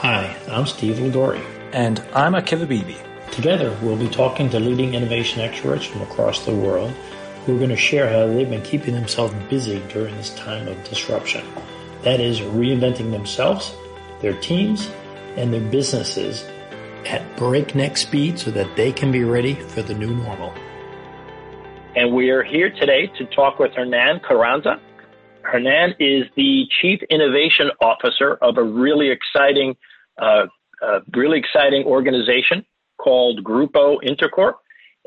Hi, I'm Steve Lidori. And I'm Akiva Bibi. Together, we'll be talking to leading innovation experts from across the world who are going to share how they've been keeping themselves busy during this time of disruption. That is, reinventing themselves, their teams, and their businesses at breakneck speed so that they can be ready for the new normal. And we are here today to talk with Hernan Carranza. Hernan is the Chief Innovation Officer of a really exciting, uh, uh, really exciting organization called Grupo Intercorp.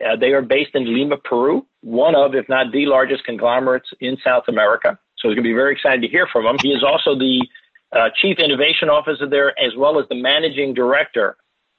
Uh, they are based in Lima, Peru, one of, if not the largest conglomerates in South America. So it's going to be very exciting to hear from him. He is also the uh, Chief Innovation Officer there, as well as the Managing Director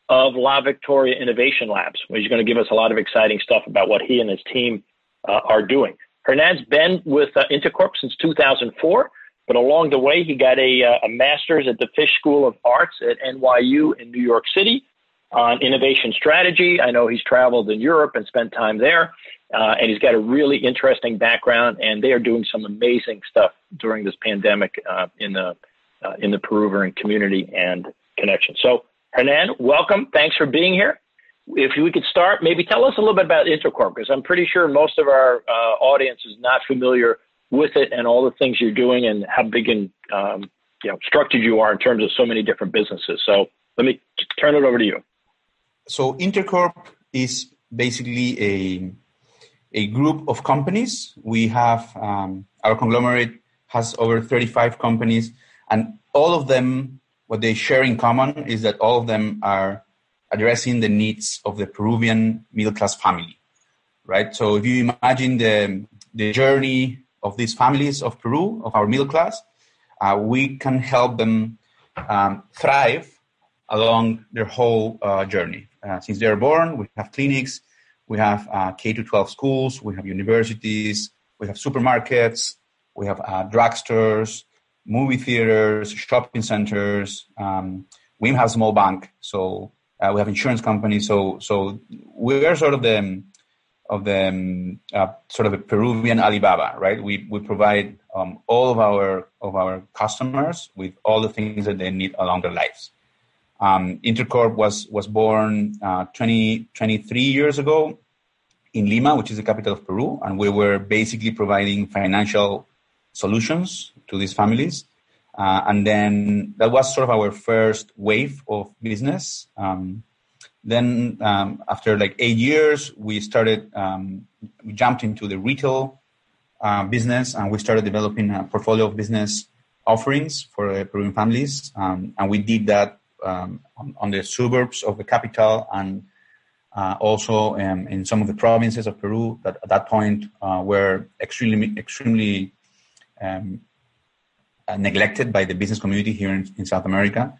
of La Victoria Innovation Labs, he's going to give us a lot of exciting stuff about what he and his team uh, are doing. Hernan's been with uh, Intercorp since 2004, but along the way, he got a, uh, a master's at the Tisch School of Arts at NYU in New York City on innovation strategy. I know he's traveled in Europe and spent time there, uh, and he's got a really interesting background. And they are doing some amazing stuff during this pandemic uh, in the uh, in the Peruvian community and connection. So, Hernan, welcome. Thanks for being here. If we could start, maybe tell us a little bit about Intercorp, because I'm pretty sure most of our uh, audience is not familiar with it and all the things you're doing and how big and um, you know structured you are in terms of so many different businesses. So let me turn it over to you so Intercorp is basically a a group of companies. We have um, our conglomerate has over 35 companies, and all of them, what they share in common is that all of them are addressing the needs of the Peruvian middle class family, right? So if you imagine the the journey of these families of Peru, of our middle class, uh, we can help them um, thrive along their whole uh, journey. Uh, since they're born, we have clinics, we have uh, K to 12 schools, we have universities, we have supermarkets, we have uh, drugstores, movie theaters, shopping centers. Um, we have small bank, so uh, we have insurance companies. So, so we are sort of the of the um, uh, sort of a Peruvian Alibaba, right? We we provide um, all of our of our customers with all the things that they need along their lives. Um, Intercorp was was born uh, 20, 23 years ago in Lima, which is the capital of Peru, and we were basically providing financial solutions to these families. Uh, and then that was sort of our first wave of business. Um, then um, after like eight years, we started, um, we jumped into the retail uh, business and we started developing a portfolio of business offerings for uh, Peruvian families. Um, and we did that um, on, on, the suburbs of the capital and uh, also um, in some of the provinces of Peru that at that point uh, were extremely extremely um, uh, neglected by the business community here in, in South America.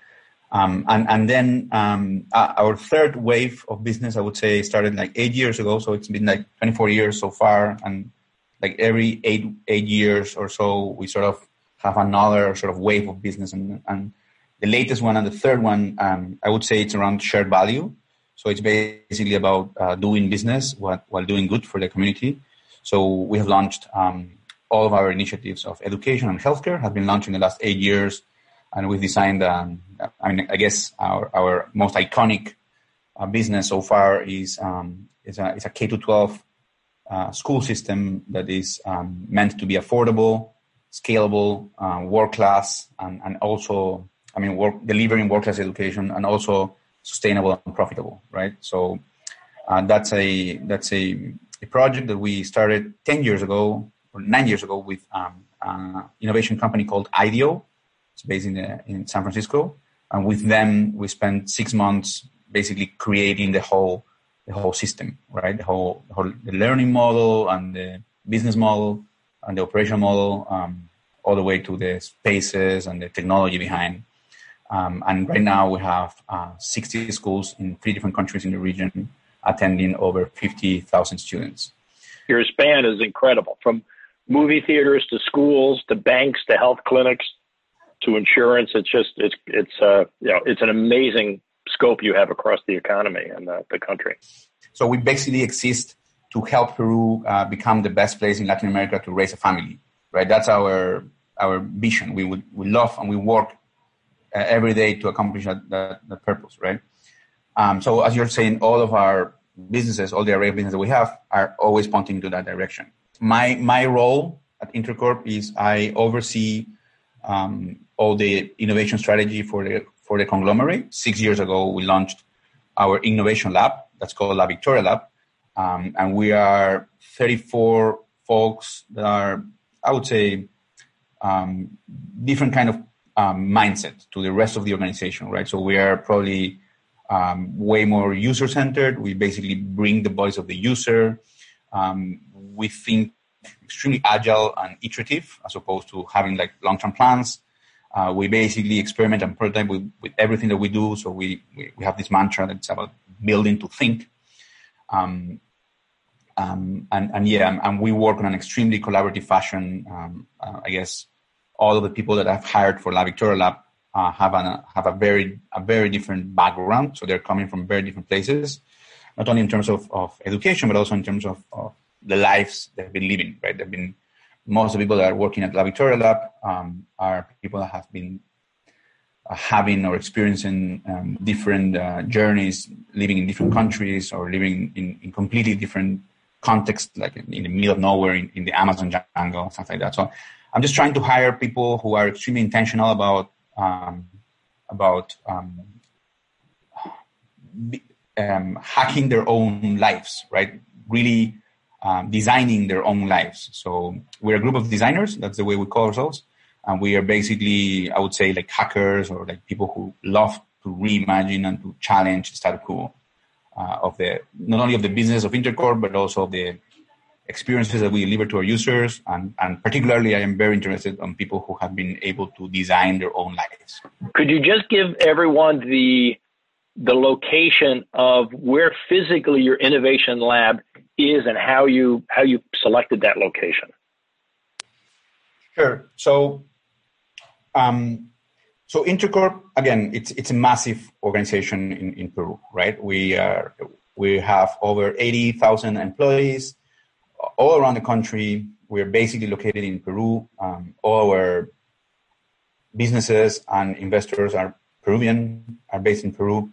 Um, and and then um, our third wave of business, I would say, started like eight years ago. So it's been like 24 years so far, and like every eight eight years or so, we sort of have another sort of wave of business, and and the latest one and the third one, um, I would say it's around shared value. So it's basically about uh, doing business while, while, doing good for the community. So we have launched um, all of our initiatives of education and healthcare have been launched in the last eight years, and we've designed. Um, I mean, I guess our our most iconic uh, business so far is um, is a a K to twelve uh, school system that is um, meant to be affordable, scalable, uh, world class, and, and also I mean, work, delivering world-class education and also sustainable and profitable, right? So uh, that's a that's a, a, project that we started ten years ago or nine years ago with um, an innovation company called IDEO. It's based in the, in San Francisco, and with them we spent six months basically creating the whole the whole system, right? The whole, the, whole, the learning model and the business model and the operation model, um, all the way to the spaces and the technology behind. Um, and right now we have uh, 60 schools in three different countries in the region attending over 50,000 students. Your span is incredible from movie theaters to schools to banks to health clinics to insurance. It's just, it's, it's, uh, you know, it's an amazing scope you have across the economy and the, the country. So we basically exist to help Peru uh, become the best place in Latin America to raise a family, right? That's our, our vision. We would, we love and we work uh, every day to accomplish that, that, that purpose, right? Um, so as you're saying, all of our businesses, all the array of businesses that we have are always pointing to that direction. My, my role at Intercorp is I oversee um, all the innovation strategy for the, for the conglomerate. Six years ago, we launched our innovation lab. That's called La Victoria Lab. Um, and we are 34 folks that are, I would say, um, different kind of um, mindset to the rest of the organization, right? So we are probably um, way more user centered. We basically bring the voice of the user. Um, we think extremely agile and iterative as opposed to having like long term plans. Uh, we basically experiment and prototype with, with everything that we do. So we, we, we have this mantra that's about building to think. Um, um, and, and yeah, and we work on an extremely collaborative fashion. Um, uh, I guess all of the people that I've hired for La Victoria Lab uh, have an, have a very a very different background. So they're coming from very different places, not only in terms of, of education, but also in terms of, of the lives they've been living. Right, they've been most of the people that are working at La Victoria Lab um, are people that have been uh, having or experiencing um, different uh, journeys, living in different countries or living in, in completely different contexts, like in, in, the middle of nowhere, in, in the Amazon jungle, stuff like that. So I'm just trying to hire people who are extremely intentional about um, about um, um, hacking their own lives, right? Really um, designing their own lives. So we're a group of designers. That's the way we call ourselves. And we are basically, I would say, like hackers or like people who love to reimagine and to challenge the status quo uh, of the not only of the business of Intercorp, but also of the experiences that we deliver to our users. And, and particularly, I am very interested on people who have been able to design their own lives. Could you just give everyone the the location of where physically your innovation lab is and how you how you selected that location? Sure. So, um, so Intercorp again, it's it's a massive organization in, in Peru, right? We are we have over eighty thousand employees all around the country. We're basically located in Peru. Um, all our businesses and investors are Peruvian, are based in Peru.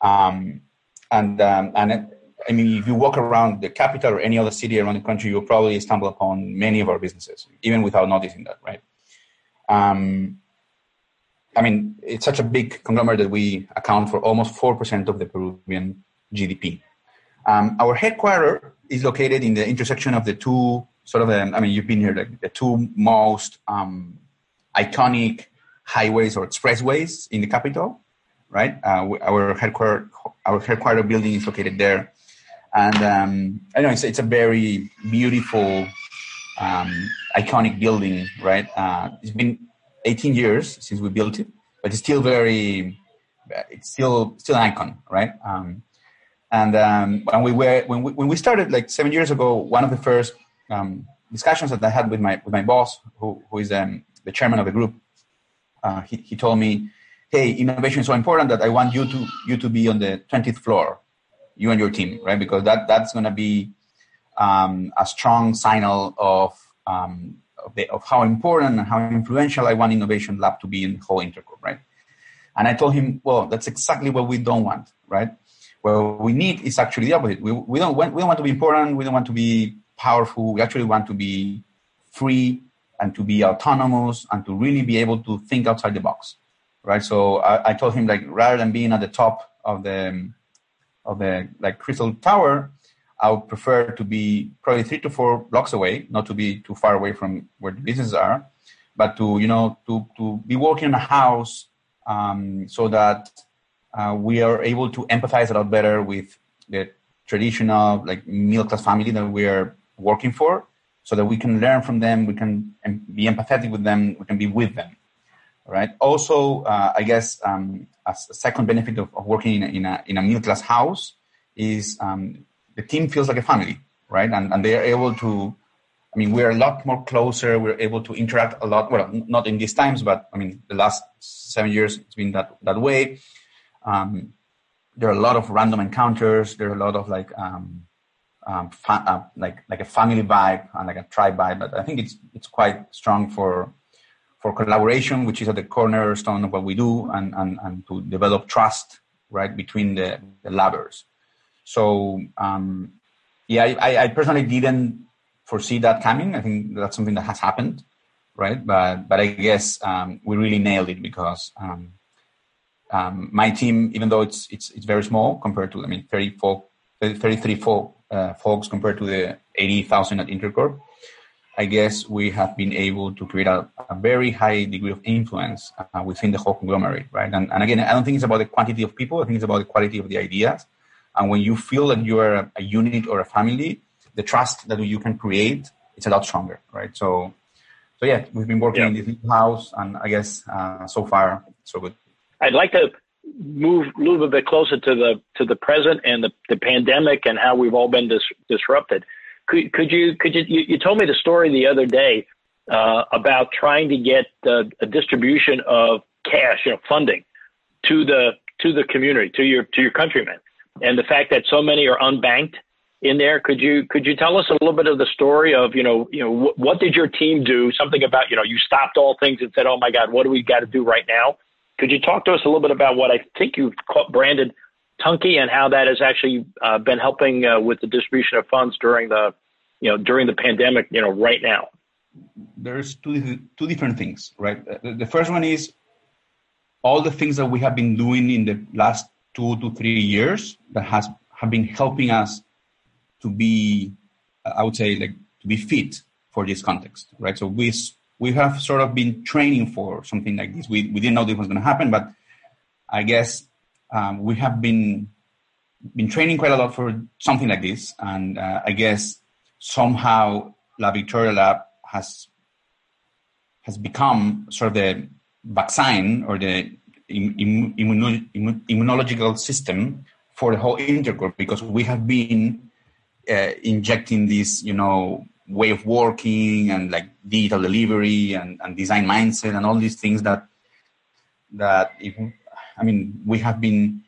Um, and um, and I mean, if you walk around the capital or any other city around the country, you'll probably stumble upon many of our businesses, even without noticing that, right? Um, I mean, it's such a big conglomerate that we account for almost 4% of the Peruvian GDP. Um, our headquarters is located in the intersection of the two sort of, um, I mean, you've been here, like the two most um, iconic highways or expressways in the capital, right? Uh, our headquarters, our headquarters building is located there, and um, I know it's it's a very beautiful, um, iconic building, right? Uh, it's been 18 years since we built it, but it's still very, it's still still an icon, right? Um, and um, when we were when we, when we started like seven years ago, one of the first um, discussions that I had with my with my boss, who who is um, the chairman of the group, uh, he he told me, "Hey, innovation is so important that I want you to you to be on the twentieth floor, you and your team, right? Because that that's going to be um, a strong signal of um, of, the, of, how important and how influential I want innovation lab to be in the whole Intercorp, right? And I told him, well, that's exactly what we don't want, right? What we need is actually the opposite. We, we, don't want, we don't want to be important. We don't want to be powerful. We actually want to be free and to be autonomous and to really be able to think outside the box, right? So I, I told him like rather than being at the top of the of the like crystal tower, I would prefer to be probably three to four blocks away, not to be too far away from where the businesses are, but to you know to to be working in a house um, so that uh, we are able to empathize a lot better with the traditional like middle class family that we are working for so that we can learn from them we can be empathetic with them we can be with them right also uh, i guess um, a second benefit of, of working in a, in a, in a middle class house is um, the team feels like a family right and, and they are able to i mean we're a lot more closer we're able to interact a lot well not in these times but i mean the last seven years it's been that that way um, there are a lot of random encounters. There are a lot of like um, um, fa- uh, like like a family vibe and like a tribe vibe. But I think it's it's quite strong for for collaboration, which is at the cornerstone of what we do, and, and, and to develop trust, right, between the, the. So, um, yeah, I, I personally didn't foresee that coming. I think that's something that has happened, right? But but I guess um, we really nailed it because um, um, my team, even though it's it's it's very small compared to I mean 34, 33 folk, uh, folks compared to the 80,000 at Intercorp, I guess we have been able to create a, a very high degree of influence uh, within the whole conglomerate, right? And, and again, I don't think it's about the quantity of people. I think it's about the quality of the ideas. And when you feel that you are a, a unit or a family, the trust that you can create it's a lot stronger, right? So, so yeah, we've been working yeah. in this house, and I guess uh, so far so good. I'd like to move a little bit closer to the to the present and the, the pandemic and how we've all been dis- disrupted. Could, could you could you, you, you told me the story the other day uh, about trying to get uh, a distribution of cash, you know, funding to the to the community, to your to your countrymen, and the fact that so many are unbanked in there. Could you could you tell us a little bit of the story of you know you know wh- what did your team do? Something about you know you stopped all things and said, oh my God, what do we got to do right now? Could you talk to us a little bit about what I think you've branded Tunki and how that has actually uh, been helping uh, with the distribution of funds during the, you know, during the pandemic, you know, right now? There's two two different things, right? The first one is all the things that we have been doing in the last two to three years that has have been helping us to be, I would say, like to be fit for this context, right? So we we have sort of been training for something like this. We we didn't know this was going to happen, but I guess um, we have been been training quite a lot for something like this, and uh, I guess somehow La Victoria Lab has has become sort of the vaccine or the immuno, immunological system for the whole Intercorp because we have been uh, injecting this, you know, way of working and like digital delivery and, and design mindset and all these things that that if I mean, we have been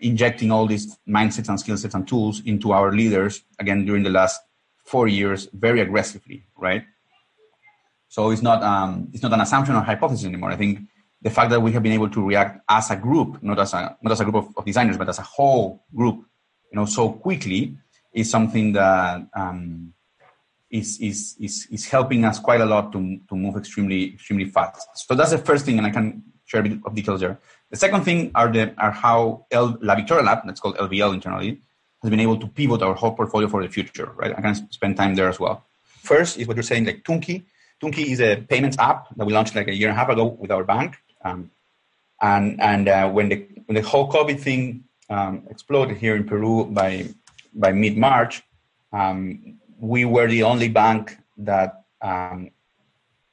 injecting all these mindsets and skill sets and tools into our leaders again during the last four years very aggressively, right? So it's not um, it's not an assumption or hypothesis anymore. I think the fact that we have been able to react as a group, not as a not as a group of, of designers, but as a whole group, you know, so quickly is something that um, is, is is is helping us quite a lot to to move extremely extremely fast. So that's the first thing, and I can share a bit of details there. The second thing are the are how L, La Victoria Lab, that's called LVL internally, has been able to pivot our whole portfolio for the future, right? I can spend time there as well. First is what you're saying, like Tunki. Tunki is a payments app that we launched like a year and a half ago with our bank. Um, and and uh, when the when the whole COVID thing um, exploded here in Peru by by mid March, um, we were the only bank that um,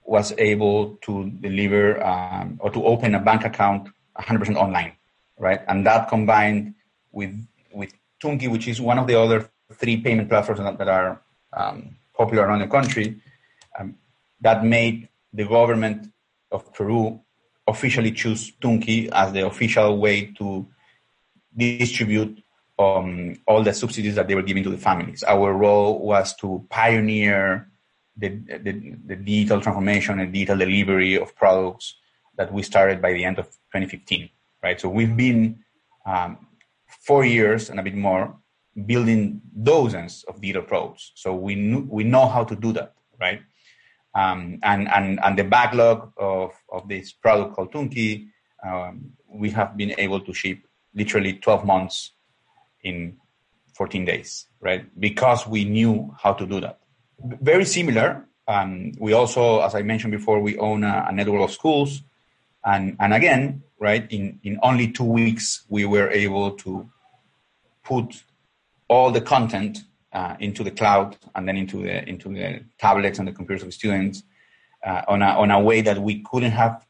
was able to deliver um, or to open a bank account 100% online, right? And that combined with with Tunki, which is one of the other three payment platforms that, are um, popular around the country, um, that made the government of Peru officially choose Tunki as the official way to distribute um, all the subsidies that they were giving to the families. Our role was to pioneer the, the, the digital transformation and digital delivery of products that we started by the end of 2015, right? So we've been um, four years and a bit more building dozens of digital products. So we we know how to do that, right? Um, and and and the backlog of of this product called Tunki, um, we have been able to ship literally 12 months in 14 days, right? Because we knew how to do that. Very similar. Um, we also, as I mentioned before, we own a, a network of schools and, and again, right, in, in only two weeks, we were able to put all the content uh, into the cloud and then into the, into the tablets and the computers of students uh, on, a, on a way that we couldn't have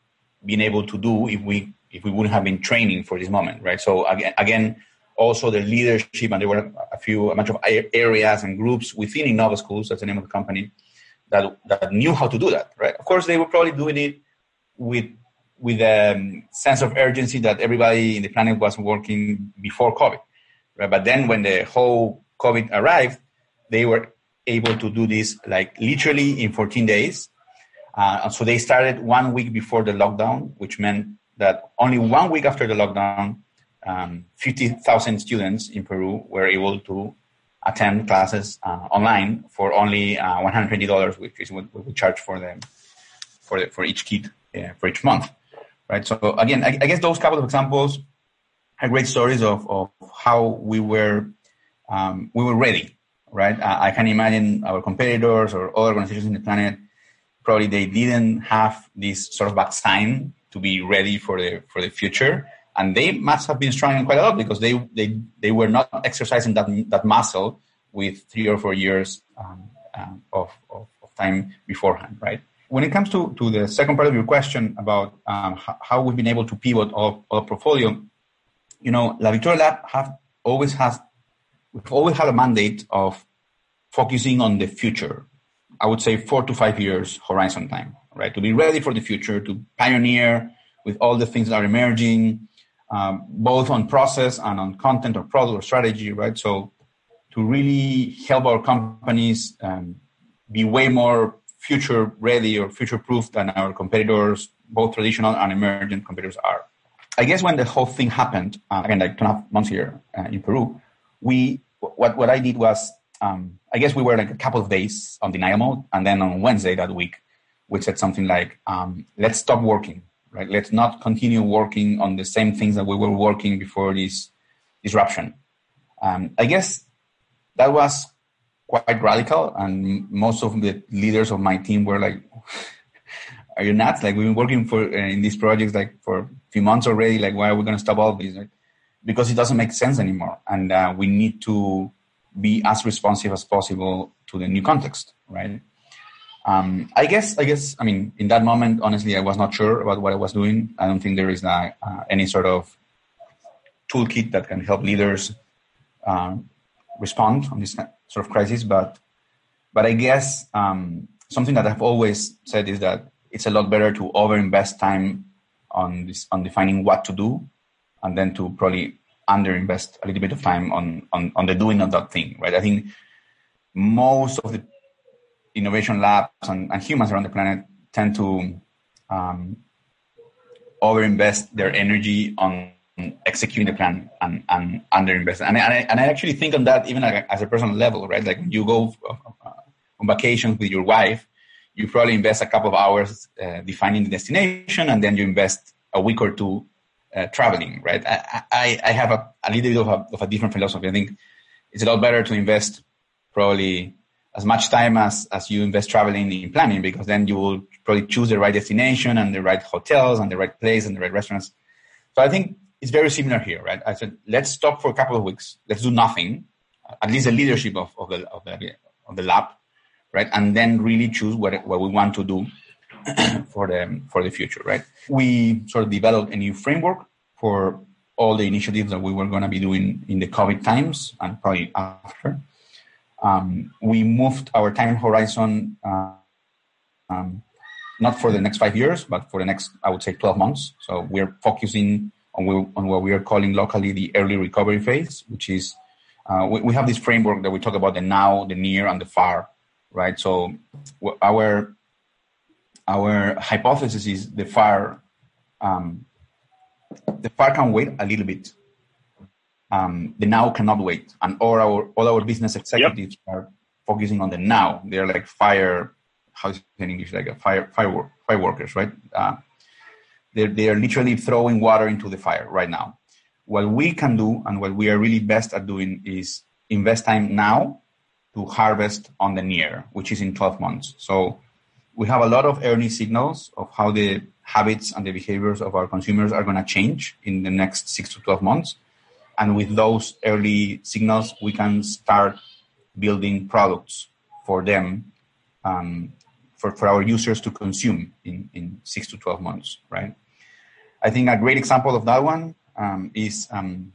been able to do if we, if we wouldn't have been training for this moment, right? So again, again also the leadership, and there were a few, a bunch of areas and groups within Innova Schools, that's the name of the company, that, that knew how to do that, right? Of course, they were probably doing it with with a um, sense of urgency that everybody in the planet was working before COVID. Right? But then when the whole COVID arrived, they were able to do this like literally in 14 days. Uh, so they started one week before the lockdown, which meant that only one week after the lockdown, um, 50,000 students in Peru were able to attend classes uh, online for only uh, $120, which is what we charge for them for the, for each kid uh, for each month, right? So again, I, I, guess those couple of examples are great stories of, of how we were um, we were ready, right? I, I can imagine our competitors or other organizations in the planet probably they didn't have this sort of vaccine to be ready for the for the future and they must have been struggling quite a lot because they they, they were not exercising that that muscle with three or four years um, um, of, of, of, time beforehand, right? When it comes to, to the second part of your question about um, how, how, we've been able to pivot our, our portfolio, you know, La Victoria Lab have always has we've always had a mandate of focusing on the future. I would say four to five years horizon time, right? To be ready for the future, to pioneer with all the things that are emerging, um, both on process and on content or product or strategy, right? So to really help our companies um, be way more future ready or future proof than our competitors, both traditional and emergent competitors are. I guess when the whole thing happened, uh, again, like two and a half months here uh, in Peru, we what what I did was, um, I guess we were like a couple of days on denial mode, and then on Wednesday that week, we said something like, um, "Let's stop working right? Let's not continue working on the same things that we were working before this disruption. Um, I guess that was quite radical, and most of the leaders of my team were like, "Are you nuts? Like we've been working for uh, in these projects like for a few months already. Like why are we going to stop all this? Like, because it doesn't make sense anymore, and uh, we need to be as responsive as possible to the new context, right? Um, I guess, I guess, I mean, in that moment, honestly, I was not sure about what I was doing. I don't think there is uh, any sort of toolkit that can help leaders um, respond on this sort of crisis. But, but I guess um, something that I've always said is that it's a lot better to overinvest time on this, on defining what to do, and then to probably underinvest a little bit of time on, on, on the doing of that thing, right? I think most of the innovation labs and, and, humans around the planet tend to um, overinvest their energy on executing the plan and, and underinvest. And, and, I, and I actually think on that even as a personal level, right? Like when you go uh, on vacations with your wife, you probably invest a couple of hours uh, defining the destination and then you invest a week or two uh, traveling, right? I, I, I have a, a little bit of a, of a different philosophy. I think it's a lot better to invest probably as much time as, as you invest traveling in planning because then you will probably choose the right destination and the right hotels and the right place and the right restaurants. So I think it's very similar here, right? I said, let's stop for a couple of weeks. Let's do nothing, at least the leadership of, of, the, of, the, of the lab, right? And then really choose what, what we want to do for the, for the future, right? We sort of developed a new framework for all the initiatives that we were going to be doing in the COVID times and probably after um, we moved our time horizon uh, um, not for the next five years, but for the next, I would say, 12 months. So we're focusing on, we, on what we are calling locally the early recovery phase, which is uh, we, we, have this framework that we talk about the now, the near, and the far, right? So our our hypothesis is the far um, the far can wait a little bit um, the now cannot wait, and all our all our business executives yep. are focusing on the now. They're like fire, how's it in English? Like a fire fire fire workers, right? Uh, they're they're literally throwing water into the fire right now. What we can do and what we are really best at doing is invest time now to harvest on the near, which is in 12 months. So we have a lot of early signals of how the habits and the behaviors of our consumers are going to change in the next six to 12 months. And with those early signals, we can start building products for them, um, for, for our users to consume in, in six to 12 months, right? I think a great example of that one um, is um,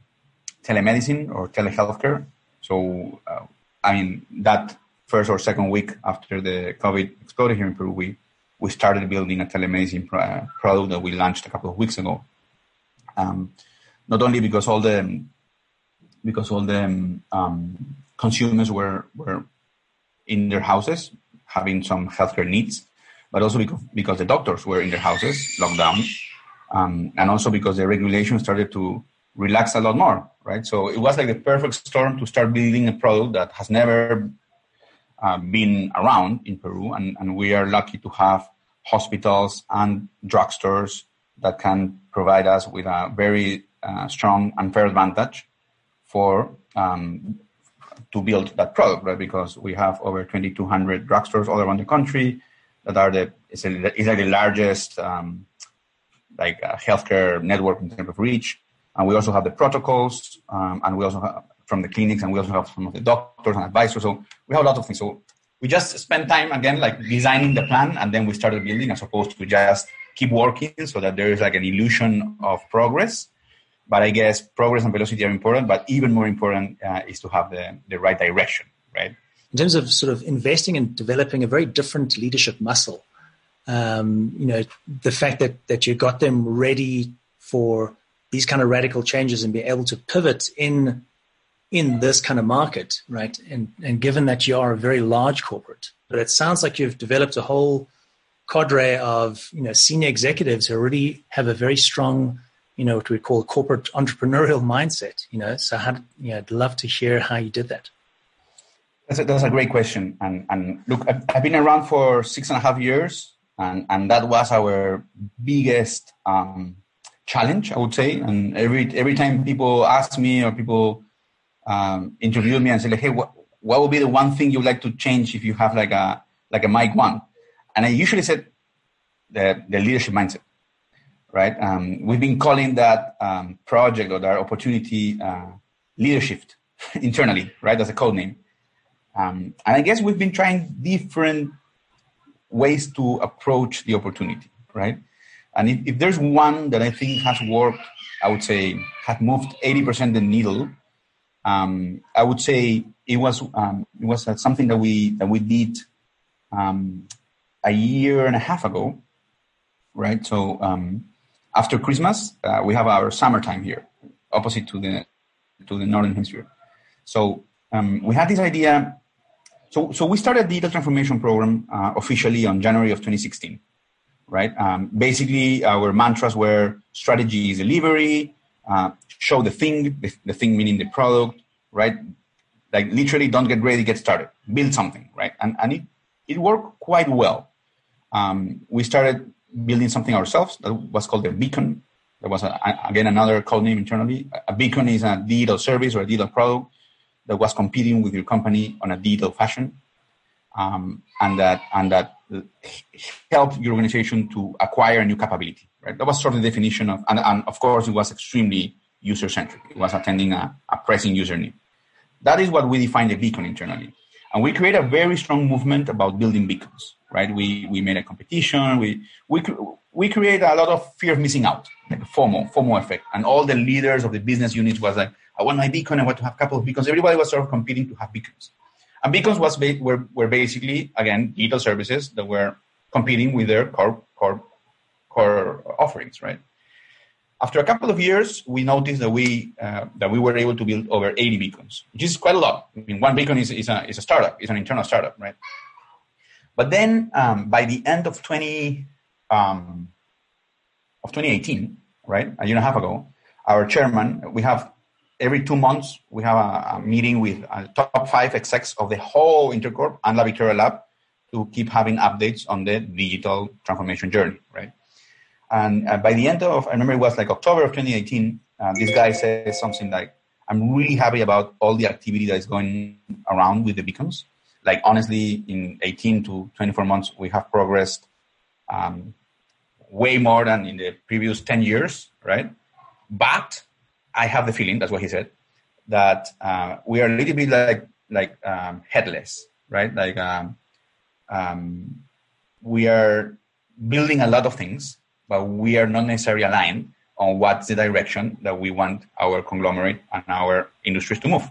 telemedicine or telehealthcare. So, uh, I mean, that first or second week after the COVID exploded here in Peru, we, we started building a telemedicine uh, product that we launched a couple of weeks ago. Um, not only because all the because all the um, consumers were were in their houses having some healthcare needs, but also because, because the doctors were in their houses, locked down, um, and also because the regulation started to relax a lot more, right? So it was like the perfect storm to start building a product that has never uh, been around in Peru, and, and we are lucky to have hospitals and drugstores that can provide us with a very uh, strong and fair advantage for um, to build that product, right? Because we have over 2,200 drugstores all around the country that are the is, is like the largest um, like uh, healthcare network in terms of reach, and we also have the protocols, um, and we also have from the clinics, and we also have some of the doctors and advisors. So we have a lot of things. So we just spend time again like designing the plan, and then we started building, as opposed to just keep working, so that there is like an illusion of progress. But I guess progress and velocity are important, but even more important uh, is to have the, the right direction, right? In terms of sort of investing and developing a very different leadership muscle, um, you know, the fact that, that you got them ready for these kind of radical changes and be able to pivot in in this kind of market, right? And and given that you are a very large corporate, but it sounds like you've developed a whole cadre of you know senior executives who already have a very strong you know, what we call corporate entrepreneurial mindset, you know. So how, you know, I'd love to hear how you did that. That's a, that's a great question. And, and look, I've, I've, been around for six and a half years, and, and that was our biggest um, challenge, I would say. And every, every time people ask me or people um, interview me and say, like, hey, what, what would be the one thing you'd like to change if you have like a, like a mic one? And I usually said the, the leadership mindset right? Um, we've been calling that um, project or that opportunity uh, leadership internally, right? As a code name. Um, and I guess we've been trying different ways to approach the opportunity, right? And if, if there's one that I think has worked, I would say has moved 80% the needle. Um, I would say it was um, it was something that we that we did um, a year and a half ago, right? So after Christmas, uh, we have our summertime here, opposite to the to the northern hemisphere. So um, we had this idea. So so we started the digital transformation program uh, officially on January of 2016, right? Um, basically, our mantras were strategy is delivery, uh, show the thing, the, the thing meaning the product, right? Like literally, don't get ready, get started, build something, right? And and it it worked quite well. Um, we started building something ourselves that was called the Beacon. There was, a, again, another code name internally. A beacon is a digital service or a digital product that was competing with your company on a digital fashion. Um, and that and that helped your organization to acquire a new capability. Right, that was sort of the definition of, and, and of course, it was extremely user centric. It was attending a, a pressing user need. That is what we define the beacon internally, and we create a very strong movement about building beacons right? We we made a competition. We we we create a lot of fear of missing out, like a FOMO, FOMO effect, and all the leaders of the business units was like, I want my beacon. I want to have a couple of beacons. Everybody was sort of competing to have beacons, and beacons was ba- were were basically again digital services that were competing with their core core core offerings, right? After a couple of years, we noticed that we uh, that we were able to build over 80 beacons, which is quite a lot. I mean, one beacon is, is, a, is a startup, it's an internal startup, right? But then um, by the end of 20, um, of 2018, right, a year and a half ago, our chairman, we have every two months, we have a, a meeting with uh, top five execs of the whole Intercorp and La Victoria Lab to keep having updates on the digital transformation journey, right? And uh, by the end of, I remember it was like October of 2018, uh, this guy says something like, I'm really happy about all the activity that is going around with the beacons like honestly, in 18 to 24 months, we have progressed um, way more than in the previous 10 years, right? But I have the feeling, that's what he said, that uh, we are a little bit like like um, headless, right? Like um, um, we are building a lot of things, but we are not necessarily aligned on what's the direction that we want our conglomerate and our industries to move.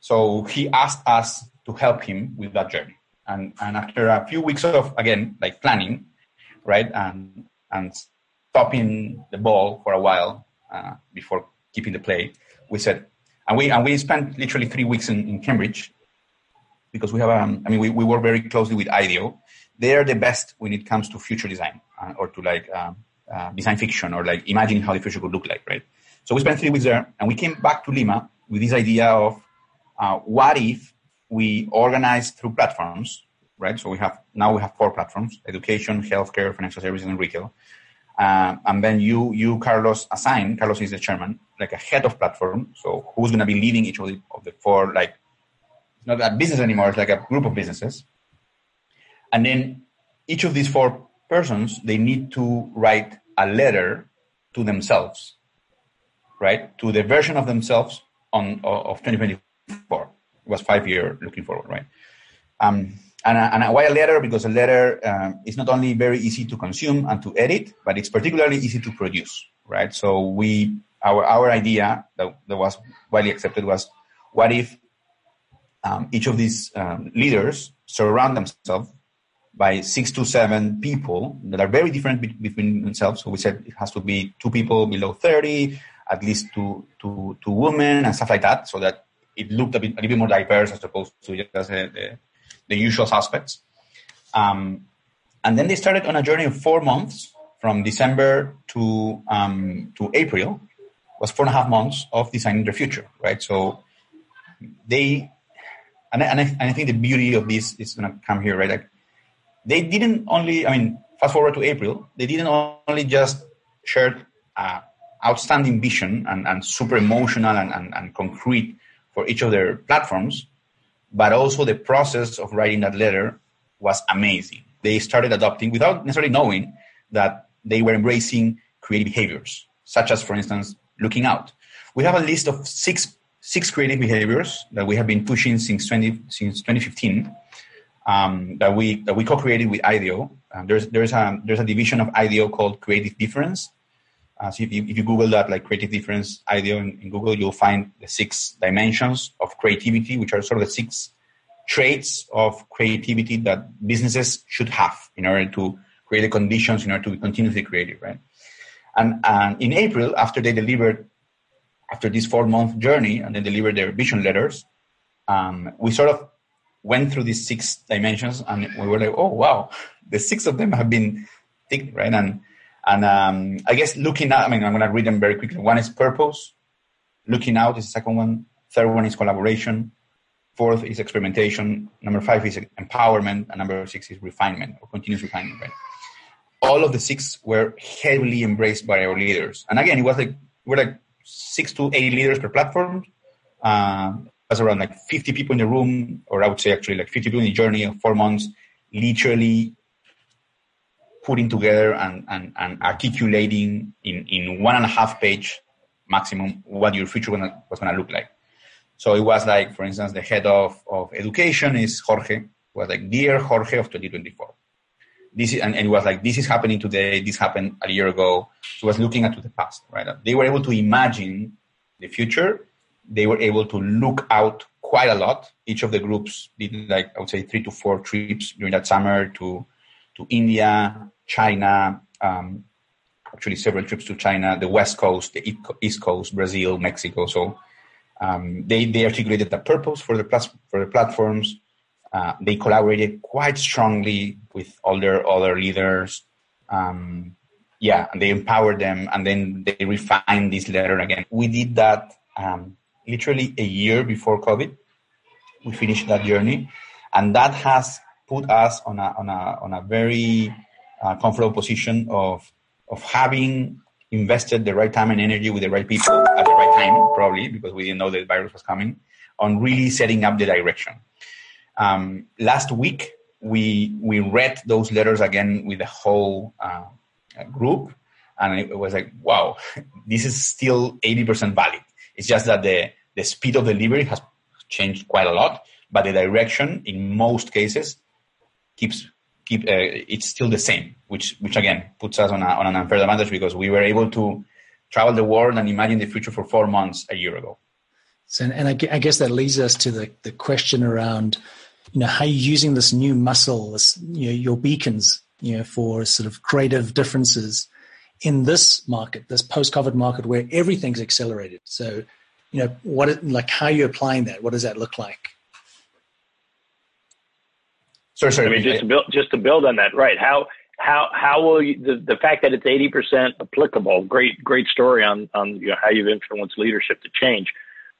So he asked us to help him with that journey. And, and after a few weeks of, again, like planning, right, and, and stopping the ball for a while uh, before keeping the play, we said, and we, and we spent literally three weeks in, in Cambridge because we have, um, I mean, we, we work very closely with IDEO. they are the best when it comes to future design uh, or to like um, uh, design fiction or like imagining how the future could look like, right? So we spent three weeks there, and we came back to Lima with this idea of uh, what if we organize through platforms, right? So we have now we have four platforms: education, healthcare, financial services, and retail. Um, and then you, you, Carlos, assign, Carlos is the chairman, like a head of platform. So who's going to be leading each of the, of the four, like, it's not a business anymore, it's like a group of businesses. And then each of these four persons, they need to write a letter to themselves, right? To the version of themselves on of 2024. It was five year looking forward, right? Um, and, and why a letter? Because a letter um, is not only very easy to consume and to edit, but it's particularly easy to produce, right? So we, our, our idea that, that was widely accepted was, what if um, each of these um, leaders surround themselves by six to seven people that are very different be- between themselves. So we said it has to be two people below 30, at least two, two, two women and stuff like that, so that it looked a, bit, a little bit more diverse as opposed to just uh, the usual suspects. Um, and then they started on a journey of four months from December to um, to April. Was four and a half months of designing their future, right? So they, and I, and I, and I think the beauty of this is going to come here, right? Like they didn't only, I mean, fast forward to April, they didn't only just share uh, outstanding vision and, and super emotional and, and, and concrete for each of their platforms, but also the process of writing that letter was amazing. They started adopting without necessarily knowing that they were embracing creative behaviors, such as, for instance, looking out. We have a list of six six creative behaviors that we have been pushing since 20, since 2015 um, that we that we co-created with IDEO. Uh, there's there's a there's a division of IDEO called Creative Difference. Uh, so if you, if you Google that, like Creative Difference IDEO in, in, Google, you'll find the six dimensions of creativity, which are sort of the six traits of creativity that businesses should have in order to create the conditions in order to be continuously creative, right? And, and in April, after they delivered, after this four month journey, and they delivered their vision letters, um, we sort of went through these six dimensions, and we were like, oh wow, the six of them have been ticked, right? And and um, I guess looking at, I mean, I'm going to read them very quickly. One is purpose. Looking out is the second one. Third one is collaboration. Fourth is experimentation. Number five is empowerment. And number six is refinement or continuous refinement, right? All of the six were heavily embraced by our leaders. And again, it was like, we're like six to eight leaders per platform. Um, was around like 50 people in the room, or I would say actually like 50 people in the journey of four months, literally putting together and, and, and articulating in, in one and a half page maximum what your future gonna, was going to look like. So it was like, for instance, the head of, of education is Jorge, was like, Dear Jorge of 2024. This is, and, and it was like, this is happening today, this happened a year ago. So it was looking into the past, right? They were able to imagine the future. They were able to look out quite a lot. Each of the groups did like, I would say three to four trips during that summer to, to India, China, um, actually several trips to China, the West Coast, the East Coast, Brazil, Mexico. So um, they they articulated the purpose for the plus, for the platforms. Uh, they collaborated quite strongly with all their other leaders. Um, yeah, and they empowered them, and then they refined this letter again. We did that um, literally a year before COVID. We finished that journey, and that has put us on a on a on a very uh, comfortable position of of having invested the right time and energy with the right people at the right time, probably because we didn't know the virus was coming, on really setting up the direction. Um, last week, we we read those letters again with the whole uh, group, and it was like, wow, this is still eighty percent valid. It's just that the the speed of delivery has changed quite a lot, but the direction in most cases keeps keep uh, it's still the same, which which again puts us on, a, on an unfair advantage because we were able to travel the world and imagine the future for four months a year ago. So, and I, I guess that leads us to the, the question around, you know, how you're using this new muscle, this, you know, your beacons, you know, for sort of creative differences in this market, this post-COVID market where everything's accelerated. So, you know, what, like how you're applying that? What does that look like? Sorry, sorry. I mean, just to build, just to build on that, right? How how how will you the, the fact that it's eighty percent applicable? Great great story on on you know, how you've influenced leadership to change.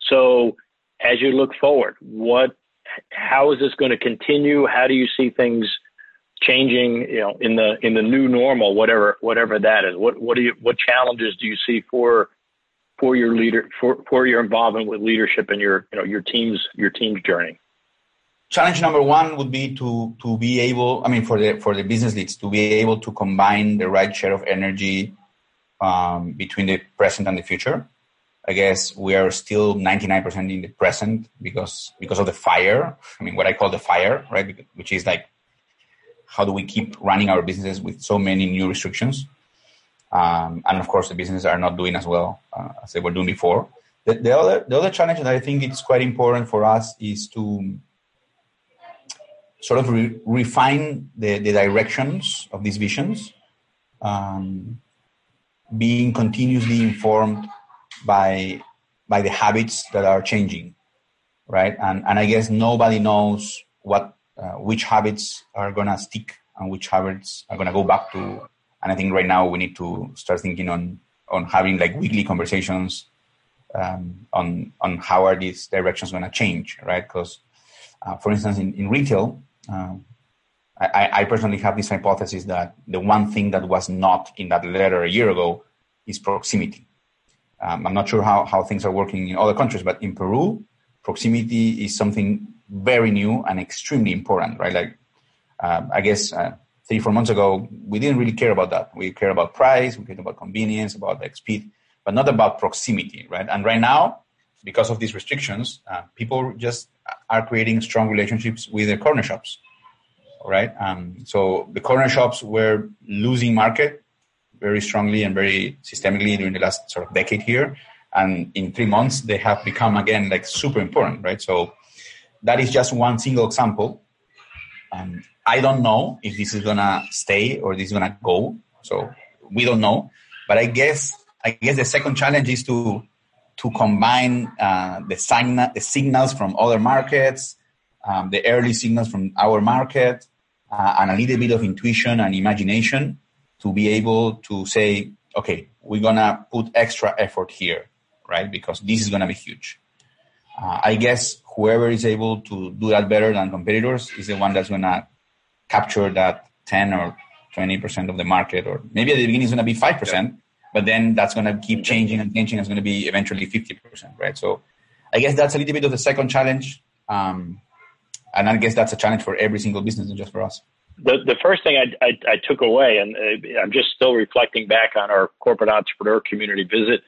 So as you look forward, what how is this going to continue? How do you see things changing? You know, in the in the new normal, whatever whatever that is. What what do you what challenges do you see for for your leader for for your involvement with leadership and your you know your team's your team's journey? Challenge number one would be to to be able i mean for the for the business leads to be able to combine the right share of energy um, between the present and the future. I guess we are still 99% in the present because because of the fire. I mean what i call the fire right? Which is like how do we keep running our businesses with so many new restrictions? Um, and of course the businesses are not doing as well uh, as they were doing before. The, the other the other challenge that i think it's quite important for us is to sort of re- refine the, the directions of these visions, um, being continuously informed by by the habits that are changing, right? And and I guess nobody knows what uh, which habits are gonna stick and which habits are gonna go back to. And I think right now we need to start thinking on on having like weekly conversations um, on on how are these directions to change, right? Because, uh, for instance, in, in retail, um, I, I, personally have this hypothesis that the one thing that was not in that letter a year ago is proximity. Um, I'm not sure how, how things are working in other countries, but in Peru, proximity is something very new and extremely important, right? Like, uh, I guess uh, three, four months ago, we didn't really care about that. We care about price, we care about convenience, about like speed, but not about proximity, right? And right now, because of these restrictions, uh, people just are creating strong relationships with the corner shops, right? Um, so the corner shops were losing market very strongly and very systemically during the last sort of decade here, and in three months they have become again like super important, right? So that is just one single example. Um, I don't know if this is gonna stay or this is gonna go, so we don't know. But I guess I guess the second challenge is to to combine uh, the, sign- the signals from other markets, um, the early signals from our market, uh, and a little bit of intuition and imagination to be able to say, okay, we're gonna put extra effort here, right? Because this is gonna be huge. Uh, I guess whoever is able to do that better than competitors is the one that's gonna capture that 10 or 20% of the market, or maybe at the beginning it's gonna be 5%, yeah but then that's going to keep changing and changing. It's going to be eventually 50%, right? So I guess that's a little bit of the second challenge. Um, and I guess that's a challenge for every single business, not just for us. The, the first thing I, I, I took away, and uh, I'm just still reflecting back on our corporate entrepreneur community visit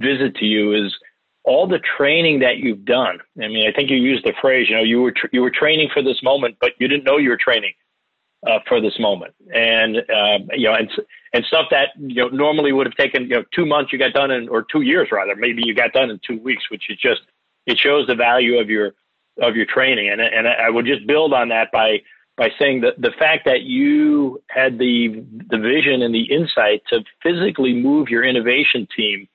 visit to you, is all the training that you've done. I mean, I think you used the phrase, you know, you were tr- you were training for this moment, but you didn't know you were training uh, for this moment, and uh, you know, and and stuff that you know normally would have taken you know two months, you got done in or two years rather, maybe you got done in two weeks, which is just it shows the value of your of your training, and and I would just build on that by by saying that the fact that you had the the vision and the insight to physically move your innovation team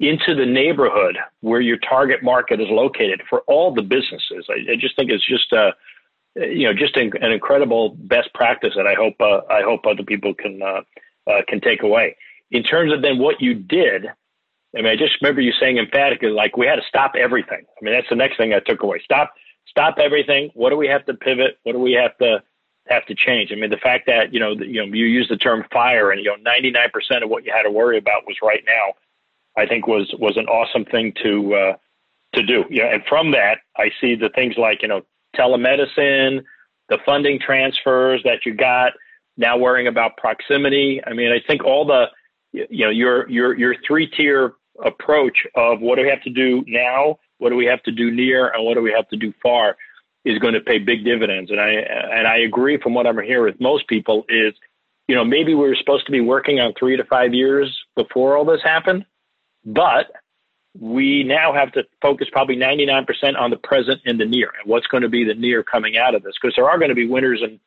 into the neighborhood where your target market is located for all the businesses. I, I just think it's just a you know, just an, an incredible best practice that I hope uh, I hope other people can uh, uh, can take away. In terms of then what you did, I mean, I just remember you saying emphatically, like we had to stop everything. I mean, that's the next thing I took away. Stop, stop everything. What do we have to pivot? What do we have to have to change? I mean, the fact that you know, the, you know, you use the term fire, and you know, ninety nine percent of what you had to worry about was right now. I think was was an awesome thing to uh, to do. Yeah, and from that, I see the things like you know telemedicine, the funding transfers that you got, now worrying about proximity. I mean, I think all the, you know, your, your, your three tier approach of what do we have to do now? What do we have to do near and what do we have to do far is going to pay big dividends. And I, and I agree from what I'm hearing with most people is, you know, maybe we were supposed to be working on three to five years before all this happened, but we now have to focus probably 99% on the present and the near and what's going to be the near coming out of this because there are going to be winners and,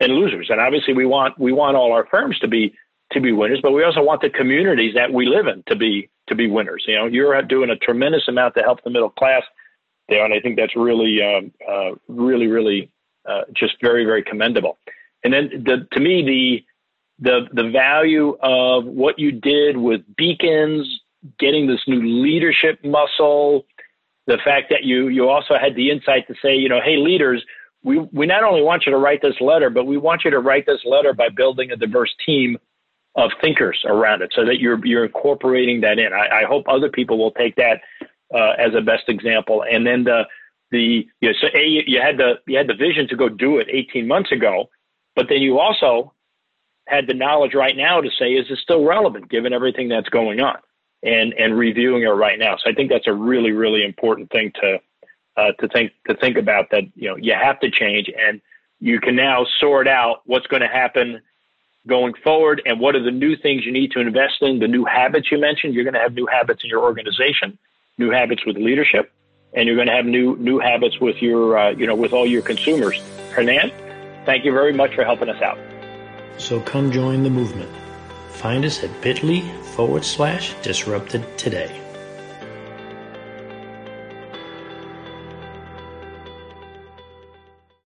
and losers. And obviously we want we want all our firms to be to be winners but we also want the communities that we live in to be to be winners. You know you're doing a tremendous amount to help the middle class. There and i think that's really um, uh, really really uh, just very, very commendable. And then the, to me, the, the, the value of what you did with beacons, getting this new leadership muscle, the fact that you, you also had the insight to say, you know, hey, leaders, we, we not only want you to write this letter, but we want you to write this letter by building a diverse team of thinkers around it so that you're, you're incorporating that in. I, I hope other people will take that uh, as a best example. And then the, the, you know, so A, you had the, you had the vision to go do it 18 months ago, but then you also had the knowledge right now to say, is it still relevant given everything that's going on and, and reviewing it right now. So I think that's a really, really important thing to, uh, to think, to think about that, you know, you have to change and you can now sort out what's going to happen going forward and what are the new things you need to invest in, the new habits you mentioned. You're going to have new habits in your organization, new habits with leadership, and you're going to have new new habits with your uh, you know with all your consumers. Hernan, thank you very much for helping us out. So come join the movement. Find us at bit.ly forward slash disrupted today.